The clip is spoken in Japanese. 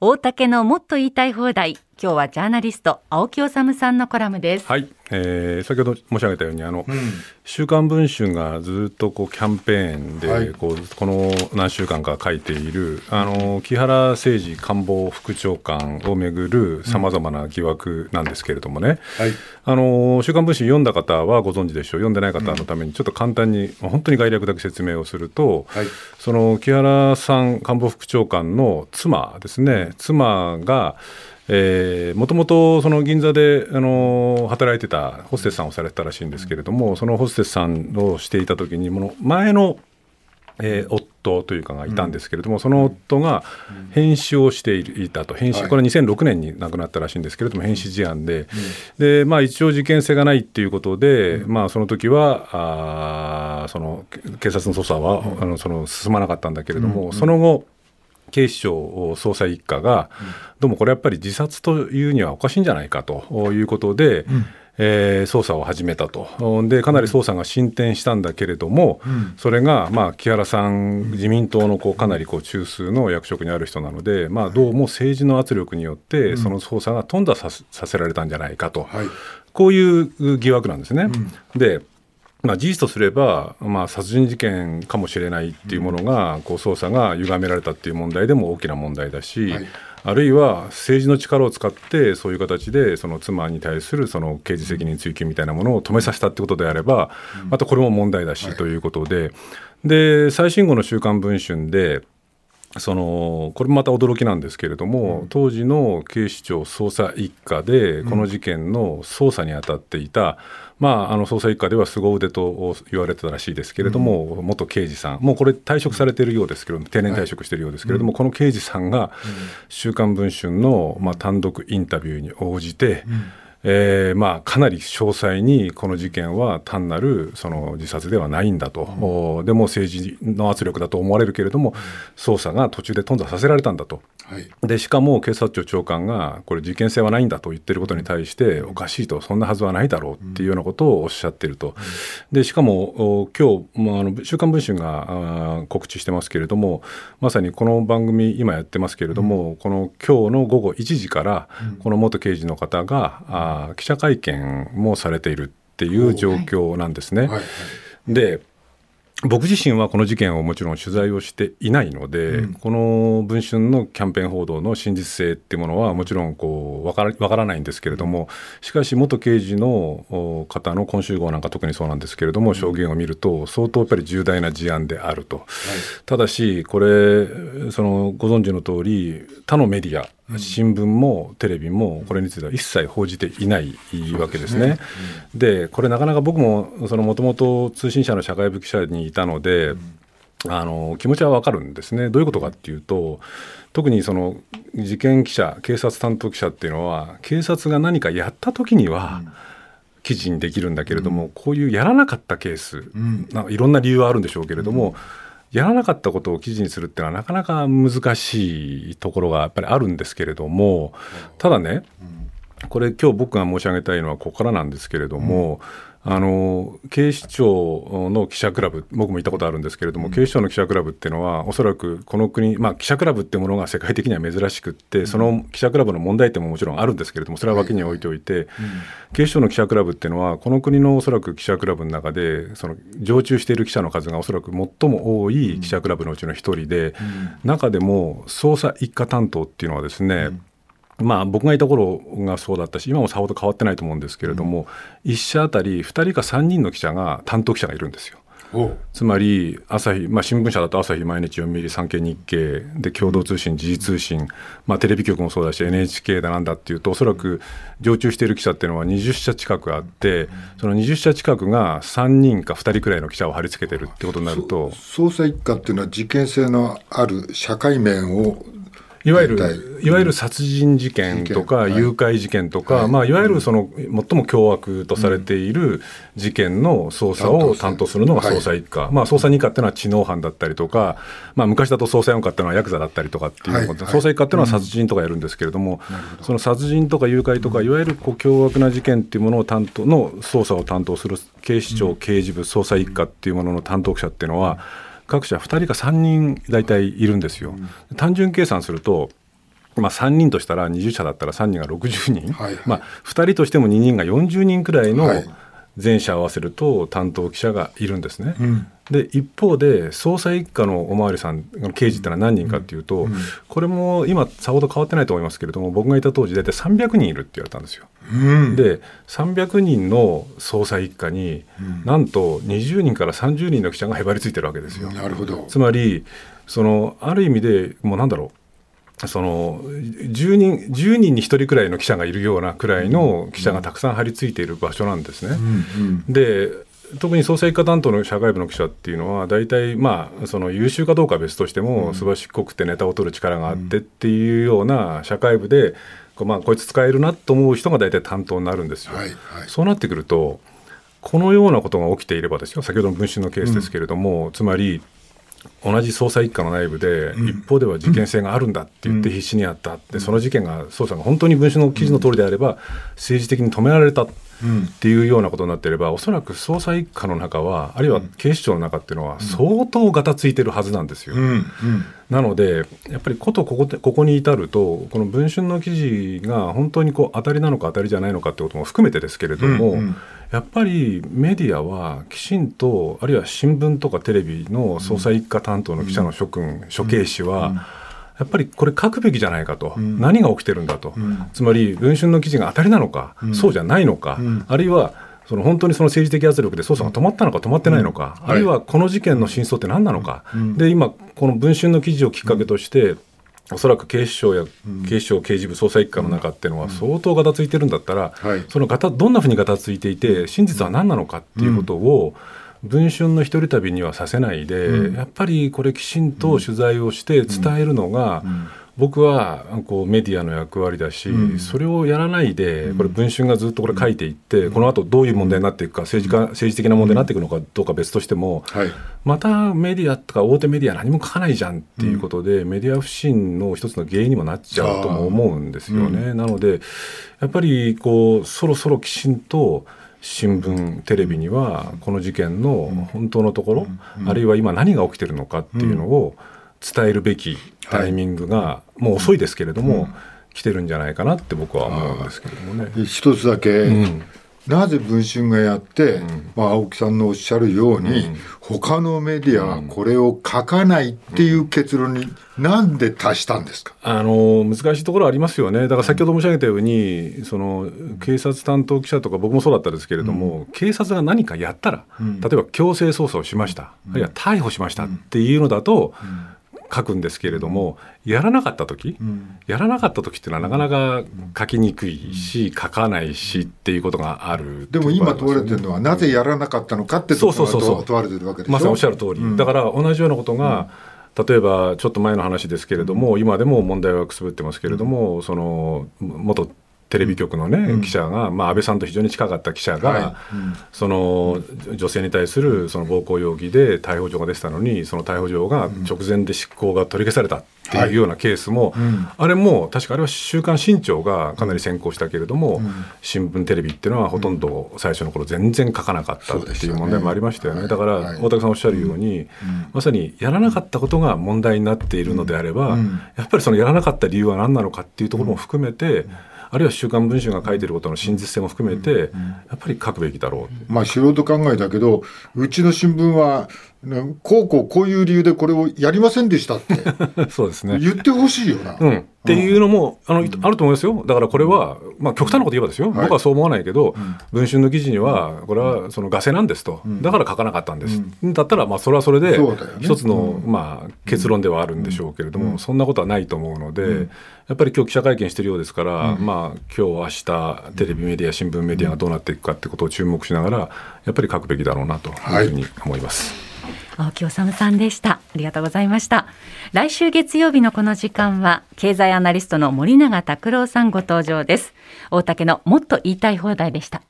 大竹のもっと言いたい放題。今日はジャーナリスト青木治さんのコラムです。はい、えー、先ほど申し上げたようにあの、うん、週刊文春がずっとこうキャンペーンで、はい、こうこの何週間か書いているあの木原誠二官房副長官をめぐるさまざまな疑惑なんですけれどもね、うんはい、あの週刊文春読んだ方はご存知でしょう。読んでない方のためにちょっと簡単に、うん、本当に概略だけ説明をすると、はい、その木原さん官房副長官の妻ですね。妻がもともとその銀座であの働いてたホステスさんをされてたらしいんですけれども、そのホステスさんをしていた時に、前のえー、夫というかがいたんですけれども、うん、その夫が変死をしていたと、変死、これ2006年に亡くなったらしいんですけれども、変死事案で、うん、でまあ、一応事件性がないっていうことで、うん、まあ、その時はあその警察の捜査は、あのその進まなかったんだけれども、その後、警視庁捜査一課が、どうもこれやっぱり自殺というにはおかしいんじゃないかということで、うん。えー、捜査を始めたと。でかなり捜査が進展したんだけれども、うん、それが、まあ、木原さん自民党のこうかなりこう中枢の役職にある人なので、まあ、どうも政治の圧力によってその捜査が頓挫ささせられたんじゃないかと、はい、こういう疑惑なんですね。うん、でまあ、事実とすれば、まあ、殺人事件かもしれないっていうものが、こう捜査が歪められたっていう問題でも大きな問題だし、はい、あるいは政治の力を使ってそういう形でその妻に対するその刑事責任追及みたいなものを止めさせたってことであれば、またこれも問題だしということで、で最新号の「週刊文春」でそのこれまた驚きなんですけれども、うん、当時の警視庁捜査一課でこの事件の捜査に当たっていた、うん、まあ、あの捜査一課では凄腕と言われてたらしいですけれども、うん、元刑事さん。もうこれ退職されているようですけど定年退職しているようですけれども、はい、この刑事さんが「週刊文春の」まあ、単独インタビューに応じて、えーまあ、かなり詳細にこの事件は単なるその自殺ではないんだと、うん、でも政治の圧力だと思われるけれども、捜査が途中で頓挫させられたんだと、はい、でしかも警察庁長官がこれ、事件性はないんだと言ってることに対して、おかしいと、そんなはずはないだろうっていうようなことをおっしゃっていると、でしかも今日、まあ、あの週刊文春が告知してますけれども、まさにこの番組、今やってますけれども、うん、この今日の午後1時から、この元刑事の方が、記者会見もされているっていう状況なんですね。はいはい、で僕自身はこの事件をもちろん取材をしていないので、うん、この文春のキャンペーン報道の真実性っていうものはもちろんこう分から分からないんですけれども、しかし元刑事の方の今週号なんか特にそうなんですけれども、証言を見ると相当やっぱり重大な事案であると、はい、ただしこれそのご存知の通り他のメディア新聞もテレビもこれについては一切報じていないわけですね。で、ね。これなかなか僕ももともと通信社の社会部記者にいたので、あの気持ちはわかるんですね。どういうことかっていうと特にその事件記者警察担当記者っていうのは警察が何かやった時には、記事にできるんだけれども、うん、こういうやらなかったケース、うん、いろんな理由はあるんでしょうけれども、うんやらなかったことを記事にするっていうのはなかなか難しいところがやっぱりあるんですけれどもただねこれ今日僕が申し上げたいのはここからなんですけれども、あの警視庁の記者クラブ、僕も行ったことあるんですけれども、うん、警視庁の記者クラブっていうのは、おそらくこの国、まあ、記者クラブっていうものが世界的には珍しくって、うん、その記者クラブの問題点ももちろんあるんですけれども、それは脇に置いておいて、はいうん、警視庁の記者クラブっていうのは、この国のおそらく記者クラブの中で、その常駐している記者の数がおそらく最も多い記者クラブのうちの一人で、中でも捜査一課担当っていうのはですね、まあ、僕がいた頃がそうだったし今もさほど変わってないと思うんですけれども、うん、1社あたり2人か3人の記者が担当記者がいるんですよ。つまり朝日、まあ、新聞社だと朝日毎日読売産経日経で共同通信時事通信、まあ、テレビ局もそうだし NHK だなんだっていうとおそらく常駐している記者っていうのは20社近くあってその20社近くが3人か2人くらいの記者を貼り付けてるってことになると捜査一課っていうのは事件性のある社会面をいわゆるいわゆる殺人事件とか誘拐事件とか、はい。まあ、いわゆるその最も凶悪とされている事件の捜査を担当するのが捜査一課、はい、まあ、捜査二課っていうのは知能犯だったりとか、まあ、昔だと捜査四課っていうのはヤクザだったりとかっていう、はい、捜査一課っていうのは殺人とかやるんですけれども、うん、その殺人とか誘拐とか、いわゆるこう凶悪な事件っていうものを担当の捜査を担当する警視庁刑事部捜査一課っていうものの担当者っていうのは、うん各社2人か3人大体いるんですよ。単純計算するとまあ、3人としたら20社だったら3人が60人、はいはい、まあ、2人としても2人が40人くらいの全社合わせると担当記者がいるんですね。うんで一方で捜査一課のおまわりさん刑事ってのは何人かっていうと、うんうん、これも今さほど変わってないと思いますけれども僕がいた当時大体300人いるって言われたんですよ。うん、で300人の捜査一課に、なんと20人から30人の記者がへばりついてるわけですよ。なるほどつまりそのある意味でもうなんだろうその10人 ,10 人に1人くらいの記者がいるようなくらいの記者がたくさん張り付いている場所なんですね。うんうん、で特に捜査一課担当の社会部の記者っていうのは大体まあその優秀かどうかは別としても素晴らしくてネタを取る力があってっていうような社会部で、まあ、こいつ使えるなと思う人が大体担当になるんですよ。はいはい、そうなってくるとこのようなことが起きていればですよ。先ほどの文春のケースですけれども、うん、つまり同じ捜査一課の内部で、一方では事件性があるんだって言って必死にやった。って、その事件が捜査が本当に文春の記事の通りであれば、政治的に止められたっていうようなことになっていれば、おそらく捜査一課の中は、あるいは警視庁の中っていうのは、相当がたついてるはずなんですよ。なので、やっぱりことここここに至ると、この文春の記事が本当にこう当たりなのか当たりじゃないのかってことも含めてですけれども、うんうん、やっぱりメディアはきちんと、あるいは新聞とかテレビの捜査一課担当の記者の諸君、処刑士は、やっぱりこれ書くべきじゃないかと、うん、何が起きてるんだと、うん、つまり文春の記事が当たりなのか、うん、そうじゃないのか、あるいはその本当にその政治的圧力で捜査が止まったのか止まってないのか、あるいはこの事件の真相って何なのか、で今、この文春の記事をきっかけとして、おそらく警視庁や警視庁刑事部捜査一課の中っていうのは相当がたついてるんだったら、そのがたどんなふうにがたついていて真実は何なのかっていうことを、文春の一人旅にはさせないで、うん、やっぱりこれきちんと取材をして伝えるのが、僕はこうメディアの役割だし、うん、それをやらないで、これ、文春がずっとこれ書いていって、うん、この後どういう問題になっていくか、政治家政治的な問題になっていくのかどうか別としても、はい、またメディアとか大手メディア、何も書かないじゃんっていうことで、メディア不信の一つの原因にもなっちゃうとも思うんですよね。なのでやっぱりこうそろそろきちんと新聞テレビにはこの事件の本当のところ、あるいは今何が起きてるのかっていうのを伝えるべきタイミングがもう遅いですけれども、来てるんじゃないかなって僕は思うんですけれどもね。一つだけ、なぜ文春がやって、うん、まあ、青木さんのおっしゃるように、うん、他のメディアはこれを書かないっていう結論に、なんで達したんですか？あの難しいところありますよね、だから先ほど申し上げたように、その警察担当記者とか、僕もそうだったですけれども、うん、警察が何かやったら、例えば強制捜査をしました、あるいは逮捕しましたっていうのだと、書くんですけれども、やらなかった時、うん、やらなかった時っていうのはなかなか書きにくいし、書かないしっていうことがあるでも今問われてるのは、なぜやらなかったのかってところが問われてるわけでしょ？まさにおっしゃる通り、うん、だから同じようなことが、例えばちょっと前の話ですけれども、今でも問題はくすぶってますけれども、その元テレビ局のね、うん、記者が、まあ、安倍さんと非常に近かった記者が、はい。うん、その女性に対するその暴行容疑で逮捕状が出てたのにその逮捕状が直前で執行が取り消されたっていうようなケースも、はい。うん、あれも確かあれは「週刊新潮」がかなり先行したけれども、新聞テレビっていうのはほとんど最初の頃全然書かなかったっていう問題もありましたよね、ねだから大竹さんおっしゃるように、まさにやらなかったことが問題になっているのであれば、やっぱりそのやらなかった理由は何なのかっていうところも含めて、あるいは「週刊文春」が書いてることの真実性も含めて、やっぱり書くべきだろう。まあ素人考えだけどうちの新聞はこうこうこういう理由でこれをやりませんでしたって。そうですね。言ってほしいよな。うん、っていうのもあの、あると思いますよ。だからこれは、まあ、極端なこと言えばですよ、僕はそう思わないけど、文春の記事にはこれはそのガセなんですと、だから書かなかったんです、だったらまあそれはそれで一つの、まあ、結論ではあるんでしょうけれども、そんなことはないと思うので、やっぱり今日記者会見してるようですから、まあ今日明日テレビメディア新聞メディアがどうなっていくかってことを注目しながらやっぱり書くべきだろうなというふうに思います。青木治さんでした。ありがとうございました。来週月曜日のこの時間は経済アナリストの森永卓郎さんご登場です。大竹のもっと言いたい放題でした。